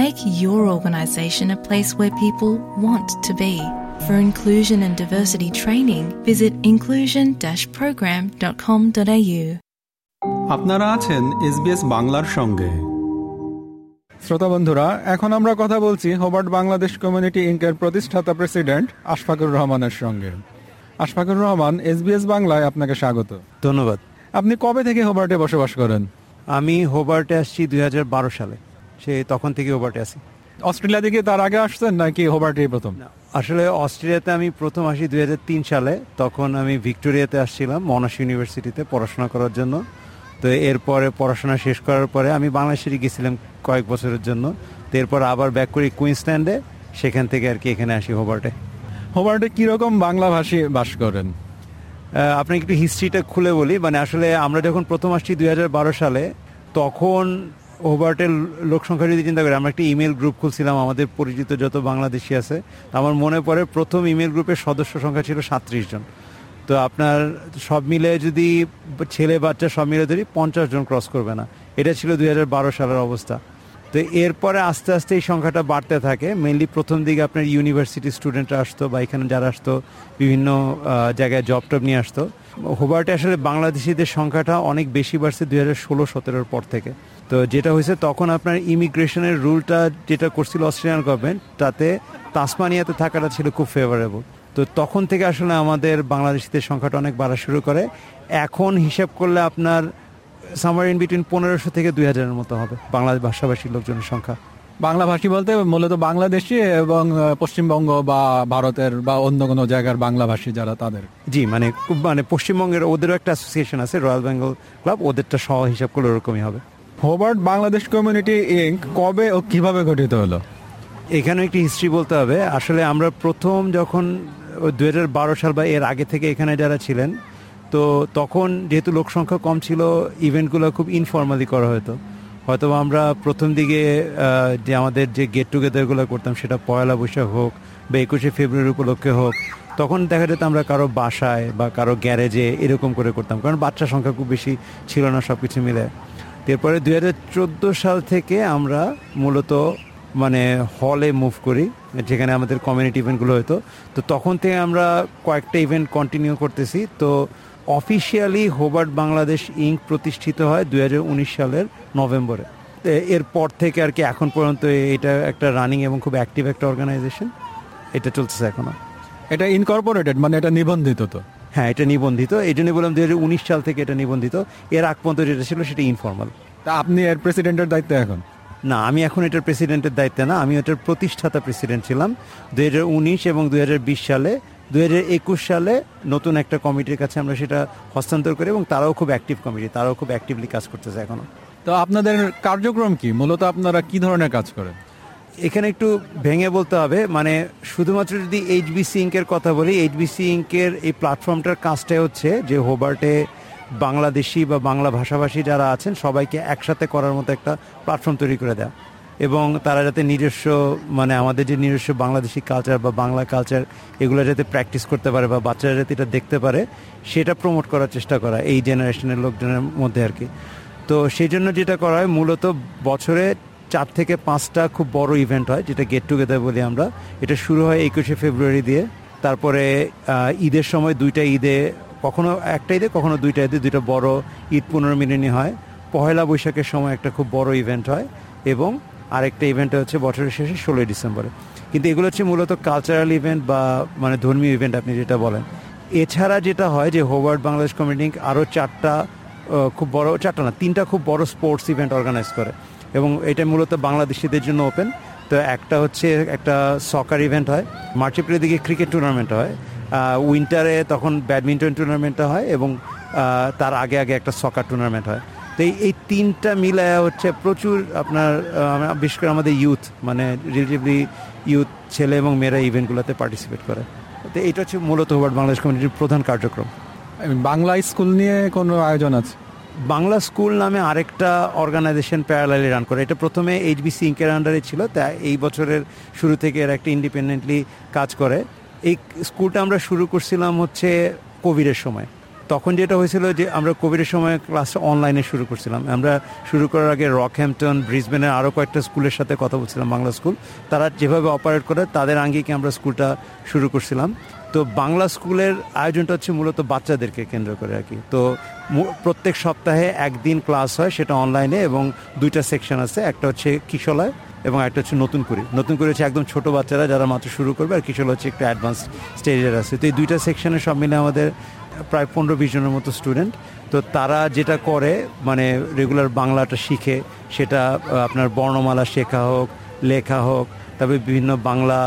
Make your organisation a place where people want to be. For inclusion and diversity training, visit inclusion-program.com.au. আপনারা আছেন SBS বাংলার সঙ্গে। শ্রোতা বন্ধুরা এখন আমরা কথা বলছি হোবার্ট বাংলাদেশ কমিউনিটি ইনকের প্রতিষ্ঠাতা প্রেসিডেন্ট আশফাকুর রহমানের সঙ্গে। আশফাকুর রহমান এসবিএস বাংলায় আপনাকে স্বাগত। ধন্যবাদ। আপনি কবে থেকে হোবার্টে বসবাস করেন? আমি হোবার্টে আসছি দুই হাজার বারো সালে। সে তখন থেকে হোবার্টে আসি অস্ট্রেলিয়া থেকে তার আগে আসছেন নাকি হোবার্টে প্রথম? আসলে অস্ট্রেলিয়াতে আমি প্রথম আসি দু হাজার তিন সালে। তখন আমি ভিক্টোরিয়াতে আসছিলাম মনাশ ইউনিভার্সিটিতে পড়াশোনা করার জন্য। তো এরপরে পড়াশোনা শেষ করার পরে আমি বাংলাদেশে গেছিলাম কয়েক বছরের জন্য। তো এরপর আবার ব্যাক করি কুইন্সল্যান্ডে। সেখান থেকে আর কি এখানে আসি হোবার্টে হোবার্টে কীরকম বাংলা ভাষী বাস করেন? আপনাকে একটু হিস্ট্রিটা খুলে বলি। মানে আসলে আমরা যখন প্রথম আসছি দুই হাজার বারো সালে তখন হোবার্টের লোক সংখ্যা যদি চিন্তা করি আমরা একটি ইমেল গ্রুপ খুলছিলাম, আমাদের পরিচিত যত বাংলাদেশি আছে আমার মনে পড়ে প্রথম ইমেল গ্রুপের সদস্য সংখ্যা ছিল সাঁত্রিশ জন। তো আপনার সব মিলে যদি ছেলে বাচ্চা সব মিলে ধরি পঞ্চাশ জন ক্রস করবে না, এটা ছিল দুই হাজার বারো সালের অবস্থা। তো এরপরে আস্তে আস্তে এই সংখ্যাটা বাড়তে থাকে। মেনলি প্রথম দিকে আপনার ইউনিভার্সিটি স্টুডেন্টরা আসতো বা এখানে যারা আসতো, বিভিন্ন জায়গায় জব টব নিয়ে আসতো। হোবার্টে আসলে বাংলাদেশিদের সংখ্যাটা অনেক বেশি বাড়ছে দুই হাজার ষোলো, সতেরোর পর থেকে। তো যেটা হয়েছে, তখন আপনার ইমিগ্রেশনের রুলটা যেটা করছিল অস্ট্রেলিয়ান গভর্নমেন্ট তাতে তাসমানিয়াতে থাকাটা ছিল খুব ফেভারেবল তো তখন থেকে আসলে আমাদের বাংলাদেশিদের সংখ্যাটা অনেক বাড়া শুরু করে। এখন হিসাব করলে আপনার সামার ইন বিটুইন পনেরোশো থেকে দুই হাজারের মতো হবে বাংলা ভাষাভাষীর লোকজনের সংখ্যা। বাংলা ভাষী বলতে মূলত বাংলাদেশি এবং পশ্চিমবঙ্গ বা ভারতের বা অন্য কোনো জায়গার বাংলা ভাষী যারা তাদের। জি মানে মানে পশ্চিমবঙ্গের ওদেরও একটা অ্যাসোসিয়েশন আছে রয়্যাল বেঙ্গল ক্লাব ওদেরটা সহ হিসাব করলে ওরকমই হবে। হোবার্ট বাংলাদেশ কমিউনিটি ইঙ্ক কবে ও কীভাবে গঠিত হলো? এখানে একটি হিস্ট্রি বলতে হবে। আসলে আমরা প্রথম যখন দু হাজার বারো সাল বা এর আগে থেকে এখানে যারা ছিলেন তো তখন যেহেতু লোক সংখ্যা কম ছিল ইভেন্টগুলো খুব ইনফর্মালি করা হতো। হয়তো আমরা প্রথম দিকে যে আমাদের যে গেট টুগেদারগুলো করতাম, সেটা পয়লা বৈশাখ হোক বা একুশে ফেব্রুয়ারি উপলক্ষে হোক, তখন দেখা যেত আমরা কারও বাসায় বা কারও গ্যারেজে এরকম করে করতাম, কারণ বাচ্চা সংখ্যা খুব বেশি ছিল না সব কিছু মিলে। এরপরে দুই হাজার চোদ্দ সাল থেকে আমরা মূলত মানে হলে মুভ করি, যেখানে আমাদের কমিউনিটি ইভেন্টগুলো হতো। তো তখন থেকে আমরা কয়েকটা ইভেন্ট কন্টিনিউ করতেছি। তো অফিসিয়ালি হোবার্ট বাংলাদেশ ইঙ্ক প্রতিষ্ঠিত হয় দুই হাজার উনিশ সালের নভেম্বরে। এরপর থেকে আর কি এখন পর্যন্ত এটা একটা রানিং এবং খুব অ্যাক্টিভ একটা অর্গানাইজেশন। এটা চলতেছে এখনও। এটা ইনকর্পোরেটেড মানে এটা নিবন্ধিত তো? হ্যাঁ এটা নিবন্ধিত। এই জন্য বললাম দুই হাজার উনিশ সাল থেকে এটা নিবন্ধিত। এর আগ পর্যন্ত যেটা ছিল সেটা ইনফর্মাল তা আপনি এর প্রেসিডেন্টের দায়িত্বে এখন? না আমি এখন এটার প্রেসিডেন্টের দায়িত্বে না। আমি এটার প্রতিষ্ঠাতা প্রেসিডেন্ট ছিলাম দু হাজার উনিশ এবং দু হাজার বিশ সালে। দুই হাজার একুশ সালে নতুন একটা কমিটির কাছে আমরা সেটা হস্তান্তর করি এবং তারাও খুব অ্যাক্টিভ কমিটি তারাও খুব অ্যাক্টিভলি কাজ করতেছে এখনও। তো আপনাদের কার্যক্রম কি? মূলত আপনারা কি ধরনের কাজ করেন? এখানে একটু ভেঙে বলতে হবে মানে শুধুমাত্র যদি এইচবিসি ইঙ্কের কথা বলি এইচবিসি ইঙ্কের এই প্ল্যাটফর্মটার কাজটাই হচ্ছে যে হোবার্টে বাংলাদেশি বা বাংলা ভাষাভাষী যারা আছেন সবাইকে একসাথে করার মতো একটা প্ল্যাটফর্ম তৈরি করে দেওয়া এবং তারা যাতে নিজস্ব মানে আমাদের যে নিজস্ব বাংলাদেশি কালচার বা বাংলা কালচার এগুলো যাতে প্র্যাকটিস করতে পারে বা বাচ্চারা যাতে এটা দেখতে পারে, সেটা প্রমোট করার চেষ্টা করা এই জেনারেশনের লোকজনের মধ্যে আর কি। তো সেই জন্য যেটা করা হয়, মূলত বছরে চার থেকে পাঁচটা খুব বড় ইভেন্ট হয়, যেটা গেট টুগেদার বলি আমরা। এটা শুরু হয় একুশে ফেব্রুয়ারি দিয়ে। তারপরে ঈদের সময় দুইটা ঈদে, কখনো একটা ঈদে, কখনো দুইটা ঈদে, দুইটা বড় ঈদ পুনর্মিলনী হয়। পহেলা বৈশাখের সময় একটা খুব বড় ইভেন্ট হয় এবং আরেকটা ইভেন্ট হচ্ছে বছরের শেষে ষোলোই ডিসেম্বরে। কিন্তু এগুলো হচ্ছে মূলত কালচারাল ইভেন্ট বা মানে ধর্মীয় ইভেন্ট আপনি যেটা বলেন। এছাড়া যেটা হয় যে হোবার্ট বাংলাদেশ কমিটি আরও চারটা খুব বড়, চারটা না, তিনটা খুব বড় স্পোর্টস ইভেন্ট অর্গানাইজ করে। এবং এটা মূলত বাংলাদেশিদের জন্য ওপেন তো একটা হচ্ছে একটা সকার ইভেন্ট হয় মার্চ এপ্রিলের দিকে ক্রিকেট টুর্নামেন্ট হয় উইন্টারে তখন ব্যাডমিন্টন টুর্নামেন্টটা হয় এবং তার আগে আগে একটা সকার টুর্নামেন্ট হয়। তো এই তিনটা মিলায় হচ্ছে প্রচুর আপনার বিশেষ করে আমাদের ইউথ মানে রিলেটিভলি ইউথ ছেলে এবং মেয়েরা ইভেন্টগুলোতে পার্টিসিপেট করে। তো এটা হচ্ছে মূলত হোবার্ট বাংলাদেশ কমিউনিটির প্রধান কার্যক্রম। বাংলা স্কুল নিয়ে কোনো আয়োজন আছে? বাংলা স্কুল নামে আরেকটা অর্গানাইজেশন প্যারালালি রান করে। এটা প্রথমে এইচবিসি ইঙ্কের আন্ডারে ছিল তা এই বছরের শুরু থেকে এরা একটা ইন্ডিপেন্ডেন্টলি কাজ করে। এই স্কুলটা আমরা শুরু করছিলাম হচ্ছে কোভিডের সময়। তখন যেটা হয়েছিল যে আমরা কোভিডের সময় ক্লাসটা অনলাইনে শুরু করছিলাম। আমরা শুরু করার আগে রকহ্যাম্পটন ব্রিসবেনের আরও কয়েকটা স্কুলের সাথে কথা বলছিলাম, বাংলা স্কুল তারা যেভাবে অপারেট করে, তাদের আঙ্গিকে আমরা স্কুলটা শুরু করছিলাম। তো বাংলা স্কুলের আয়োজনটা হচ্ছে মূলত বাচ্চাদেরকে কেন্দ্র করে আর কি। তো প্রত্যেক সপ্তাহে একদিন ক্লাস হয় সেটা অনলাইনে এবং দুইটা সেকশন আছে। একটা হচ্ছে কিশলয় এবং একটা হচ্ছে নতুন করে নতুন করে হচ্ছে একদম ছোট বাচ্চারা যারা মাত্র শুরু করবে আর কিশোর হচ্ছে একটু অ্যাডভান্স স্টেজের আছে। তো এই দুইটা সেকশনে সব মিলে আমাদের প্রায় পনেরো বিশ জনের মতো স্টুডেন্ট তো তারা যেটা করে মানে রেগুলার বাংলাটা শিখে, সেটা আপনার বর্ণমালা শেখা হোক, লেখা হোক তবে বিভিন্ন বাংলা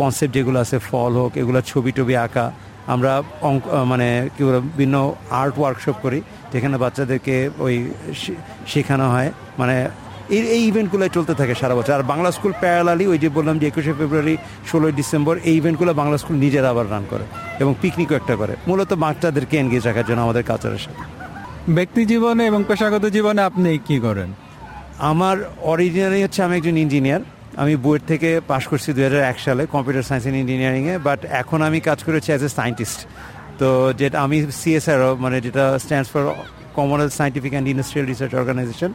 কনসেপ্ট যেগুলো আছে, ফল হোক, এগুলো ছবি টবি আঁকা। আমরা অঙ্ক মানে কী বলব বিভিন্ন আর্ট ওয়ার্কশপ করি, যেখানে বাচ্চাদেরকে ওই শেখানো হয়। মানে এই এই ইভেন্টগুলো চলতে থাকে সারা বছর। আর বাংলা স্কুল প্যারালালি ওই যে বললাম যে একুশে ফেব্রুয়ারি ষোলোই ডিসেম্বর এই ইভেন্টগুলো বাংলা স্কুল নিজেরা আবার রান করে এবং পিকনিকও একটা করে। মূলত বাচ্চাদেরকে এনগেজ রাখার জন্য আমাদের কালচারের সাথে। ব্যক্তি জীবনে এবং পেশাগত জীবনে আপনি কি করেন? আমার অরিজিনালি হচ্ছে আমি একজন ইঞ্জিনিয়ার আমি বুয়েট থেকে পাশ করছি দু হাজার এক সালে কম্পিউটার সায়েন্স অ্যান্ড ইঞ্জিনিয়ারিংয়ে বাট এখন আমি কাজ করেছি অ্যাজ এ সায়েন্টিস্ট তো যেটা আমি সিএসআরও মানে যেটা stands for Commonwealth Scientific and Industrial Research Organisation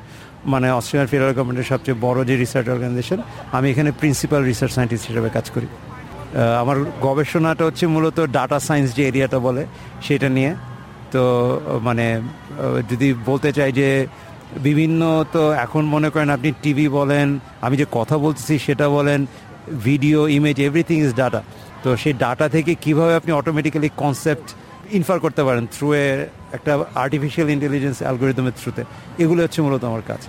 মানে অস্ট্রেলিয়ান ফেডারেল গভর্নমেন্টের সবচেয়ে বড় যে রিসার্চ অর্গানাইজেশন আমি এখানে প্রিন্সিপাল রিসার্চ সায়েন্টিস্ট হিসেবে কাজ করি। আমার গবেষণাটা হচ্ছে মূলত ডাটা সায়েন্স যে এরিয়াটা বলে, সেটা নিয়ে। তো মানে যদি বলতে চাই যে বিভিন্ন তো এখন মনে করেন আপনি টিভি বলেন, আমি যে কথা বলতেছি সেটা বলেন video image everything is data তো সেই ডাটা থেকে কীভাবে আপনি অটোমেটিক্যালি কনসেপ্ট ইনফার করতে পারেন থ্রু এ একটা আর্টিফিশিয়াল ইন্টেলিজেন্স অ্যালগোরিদমের থ্রুতে এগুলো হচ্ছে মূলত আমার কাজ।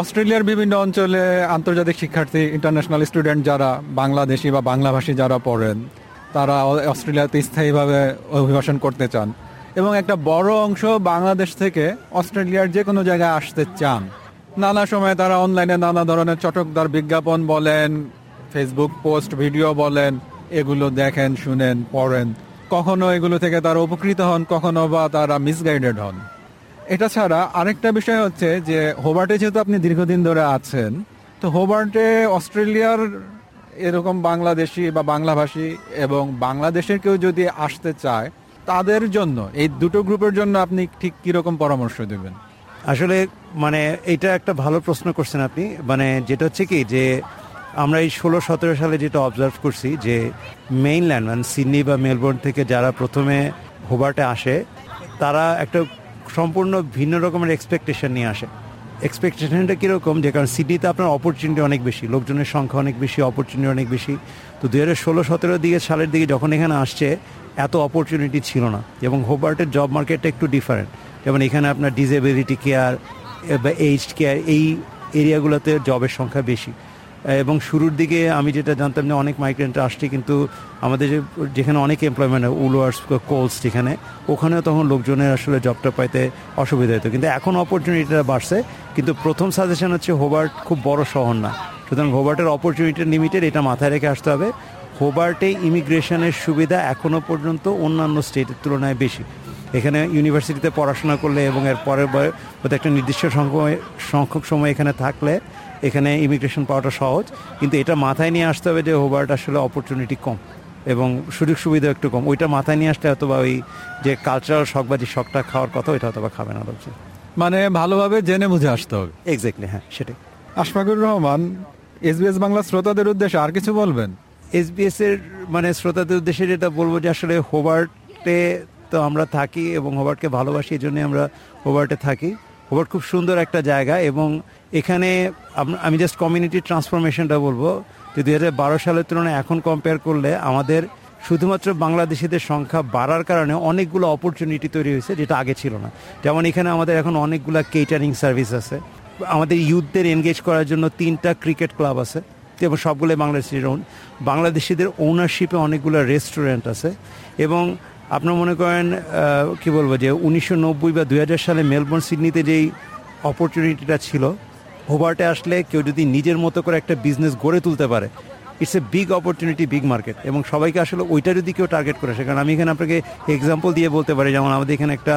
অস্ট্রেলিয়ার বিভিন্ন অঞ্চলে আন্তর্জাতিক শিক্ষার্থী ইন্টারন্যাশনাল স্টুডেন্ট যারা বাংলাদেশি বা বাংলাভাষী যারা পড়েন, তারা অস্ট্রেলিয়াতে স্থায়ীভাবে অভিবাসন করতে চান এবং একটা বড় অংশ বাংলাদেশ থেকে অস্ট্রেলিয়ার যে কোনো জায়গায় আসতে চান। নানা সময় তারা অনলাইনে নানা ধরনের চটকদার বিজ্ঞাপন বলেন ফেসবুক পোস্ট ভিডিও বলেন, এগুলো দেখেন, শুনেন, পড়েন। কখনো এগুলো থেকে তারা উপকৃত হন, কখনো বা তারা মিসগাইডেড হন। এটা ছাড়া আরেকটা বিষয় হচ্ছে যে হোবার্টে যেহেতু আপনি দীর্ঘদিন ধরে আছেন, তো হোবার্টে অস্ট্রেলিয়ার এরকম বাংলাদেশি বা বাংলাভাষী এবং বাংলাদেশের কেউ যদি আসতে চায়, তাদের জন্য, এই দুটো গ্রুপের জন্য আপনি ঠিক কীরকম পরামর্শ দেবেন? আসলে মানে এটা একটা ভালো প্রশ্ন করছেন আপনি। মানে যেটা হচ্ছে কি যে আমরা এই ষোলো, সতেরো সালে যেটা অবজার্ভ করছি যে মেইনল্যান্ড মানে সিডনি বা মেলবোর্ন থেকে যারা প্রথমে হোবার্টে আসে, তারা একটা সম্পূর্ণ ভিন্ন রকমের এক্সপেকটেশন নিয়ে আসে। এক্সপেকটেশনটা কীরকম? যে কারণ সিডনিতে আপনার অপরচুনিটি অনেক বেশি, লোকজনের সংখ্যা অনেক বেশি অপরচুনিটি অনেক বেশি। তো দু হাজার ষোলো, সতেরো দিকে, সালের দিকে যখন এখানে আসছে, এত অপরচুনিটি ছিল না। এবং হোবার্টের জব মার্কেটটা একটু ডিফারেন্ট যেমন এখানে আপনার ডিজেবিলিটি কেয়ার বা এইজড কেয়ার এই এরিয়াগুলোতে জবের সংখ্যা বেশি। এবং শুরুর দিকে আমি যেটা জানতাম যে অনেক মাইগ্রেন্ট আসছে, কিন্তু আমাদের যে, যেখানে অনেক এমপ্লয়মেন্ট উলওয়ার্স কোলস যেখানে, ওখানেও তখন লোকজনের আসলে জবটা পাইতে অসুবিধা হতো কিন্তু এখন অপরচুনিটিটা বাড়ছে, কিন্তু প্রথম সাজেশন হচ্ছে হোবার্ট খুব বড় শহর না। সুতরাং হোবার্টের অপরচুনিটি লিমিটেড এটা মাথায় রেখে আসতে হবে। হোবার্টে ইমিগ্রেশনের সুবিধা এখনও পর্যন্ত অন্যান্য স্টেটের তুলনায় বেশি। এখানে ইউনিভার্সিটিতে পড়াশোনা করলে এবং এর পরের একটা নির্দিষ্ট সংখ্যক সংখ্যক সময় এখানে থাকলে এখানে ইমিগ্রেশন পাওয়াটা সহজ কিন্তু এটা মাথায় নিয়ে আসতে হবে যে হোবার্ট আসলে অপরচুনিটি কম এবং সুযোগ সুবিধা একটু কম। ওইটা মাথায় নিয়ে আসলে বা ওই যে কালচারাল শখ বা যে শখটা খাওয়ার কথা ওইটা হয়তো বা খাবে না বলছে। মানে ভালোভাবে জেনে বুঝে আসতে হবে। এক্স্যাক্টলি হ্যাঁ সেটাই। আশফাকুর রহমান এসবিএস বাংলা শ্রোতাদের উদ্দেশ্যে আর কিছু বলবেন? এসবিএস এর মানে শ্রোতাদের উদ্দেশ্যে যেটা বলব যে আসলে হোবার্টে তো আমরা থাকি এবং হোবার্টকে ভালোবাসি এই জন্য আমরা হোবার্টে থাকি। হোবার্ট খুব সুন্দর একটা জায়গা এবং এখানে আমি জাস্ট কমিউনিটি ট্রান্সফরমেশনটা বলব যে দুই হাজার বারো সালের তুলনায় এখন কম্পেয়ার করলে আমাদের শুধুমাত্র বাংলাদেশিদের সংখ্যা বাড়ার কারণে অনেকগুলো অপরচুনিটি তৈরি হয়েছে যেটা আগে ছিল না। যেমন এখানে আমাদের এখন অনেকগুলো কেটারিং সার্ভিস আছে। আমাদের ইউথদের এনগেজ করার জন্য তিনটা ক্রিকেট ক্লাব আছে। এবং সবগুলো বাংলাদেশিদের own। বাংলাদেশিদের ওনারশিপে অনেকগুলো রেস্টুরেন্ট আছে। এবং আপনার মনে করেন কি বলব যে উনিশশো নব্বই বা দু হাজার সালে মেলবোর্ন সিডনিতে যেই অপরচুনিটিটা ছিল হোবার্টে আসলে কেউ যদি নিজের মতো করে একটা বিজনেস গড়ে তুলতে পারে it's a big opportunity big market এবং সবাইকে আসলে ওইটা যদি কেউ টার্গেট করে, সে কারণ আমি এখানে আপনাকে এক্সাম্পল দিয়ে বলতে পারি, যেমন আমাদের এখানে একটা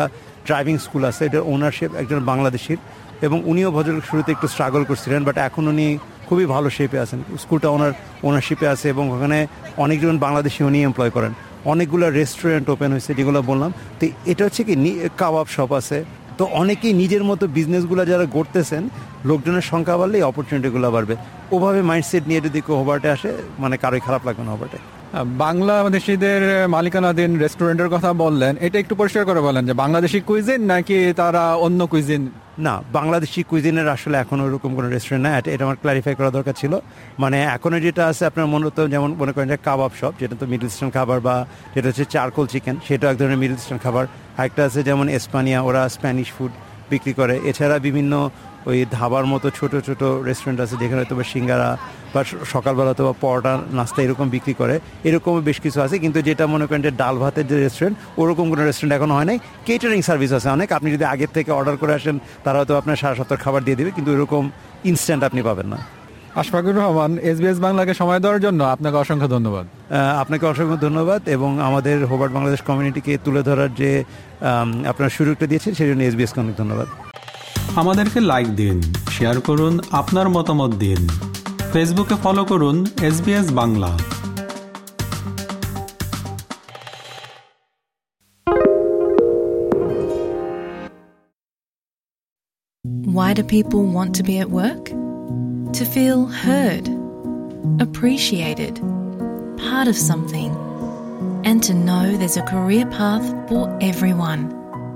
ড্রাইভিং স্কুল আছে এটার ওনারশিপ একজন বাংলাদেশির, এবং উনিও ভদ্র শুরুতে একটু স্ট্রাগল করছিলেন বাট এখন উনি খুবই ভালো শেপে আছেন। স্কুলটা ওনার ওনারশিপে আছে এবং ওখানে অনেকজন বাংলাদেশি উনি এমপ্লয় করেন। অনেকগুলো রেস্টুরেন্ট ওপেন হয়েছে, যেগুলো বললাম। তো এটা হচ্ছে কি কাবাব শপ আছে তো অনেকেই নিজের মতো বিজনেসগুলো যারা গড়তেছেন, লোকজনের সংখ্যা বাড়লে এই অপরচুনিটিগুলো বাড়বে। ওভাবে মাইন্ডসেট নিয়ে যদি কেউ হোবার্টে আসে মানে কারোই খারাপ লাগবে না হোবার্টে বাংলাদেশিদের মালিকানাধীন রেস্টুরেন্টের কথা বললেন, এটা একটু পরিষ্কার করে বলেন যে বাংলাদেশি কুইজিন নাকি তারা অন্য কুইজিন না, বাংলাদেশি কুইজিনের আসলে এখন ওরকম কোনো রেস্টুরেন্ট না এটা আমার ক্লারিফাই করা দরকার ছিল। মানে এখনও যেটা আছে আপনার মূলত যেমন মনে করেন যে কাবাব শপ যেটা তো মিডল ইস্টার্ন খাবার বা যেটা হচ্ছে চারকোল চিকেন সেটা এক ধরনের মিডল ইস্টার্ন খাবার। আরেকটা আছে যেমন এসপানিয়া ওরা স্প্যানিশ ফুড বিক্রি করে। এছাড়া বিভিন্ন ওই ধাবার মতো ছোট ছোট রেস্টুরেন্ট আছে যেখানে হয়তো বা সিঙ্গারা বা সকালবেলা তো বা পরোটা নাস্তা এরকম বিক্রি করে। এরকম বেশ কিছু আছে কিন্তু যেটা মনে করেন যে ডাল ভাতের যে রেস্টুরেন্ট ওরকম কোনো রেস্টুরেন্ট এখন হয় নাই। কেটারিং সার্ভিস আছে অনেক আপনি যদি আগের থেকে অর্ডার করে আসেন তারা হয়তো আপনার সারা সপ্তাহ খাবার দিয়ে দেবে কিন্তু এরকম ইনস্ট্যান্ট আপনি পাবেন না। আশফাকুর রহমান এসবিএস বাংলাকে সময় দেওয়ার জন্য আপনাকে অসংখ্য ধন্যবাদ। আপনাকে অসংখ্য ধন্যবাদ এবং আমাদের হোবার্ট বাংলাদেশ কমিউনিটিকে তুলে ধরার যে আপনার সুযোগটা দিয়েছেন সেই জন্য এসবিএসকে অনেক ধন্যবাদ। আমাদেরকে লাইক দিন শেয়ার করুন আপনার মতামত দিন ফেসবুকে ফলো করুন S Bangla Why do people want to be at work? To feel heard, appreciated, part of something, and to know there's a career path for everyone.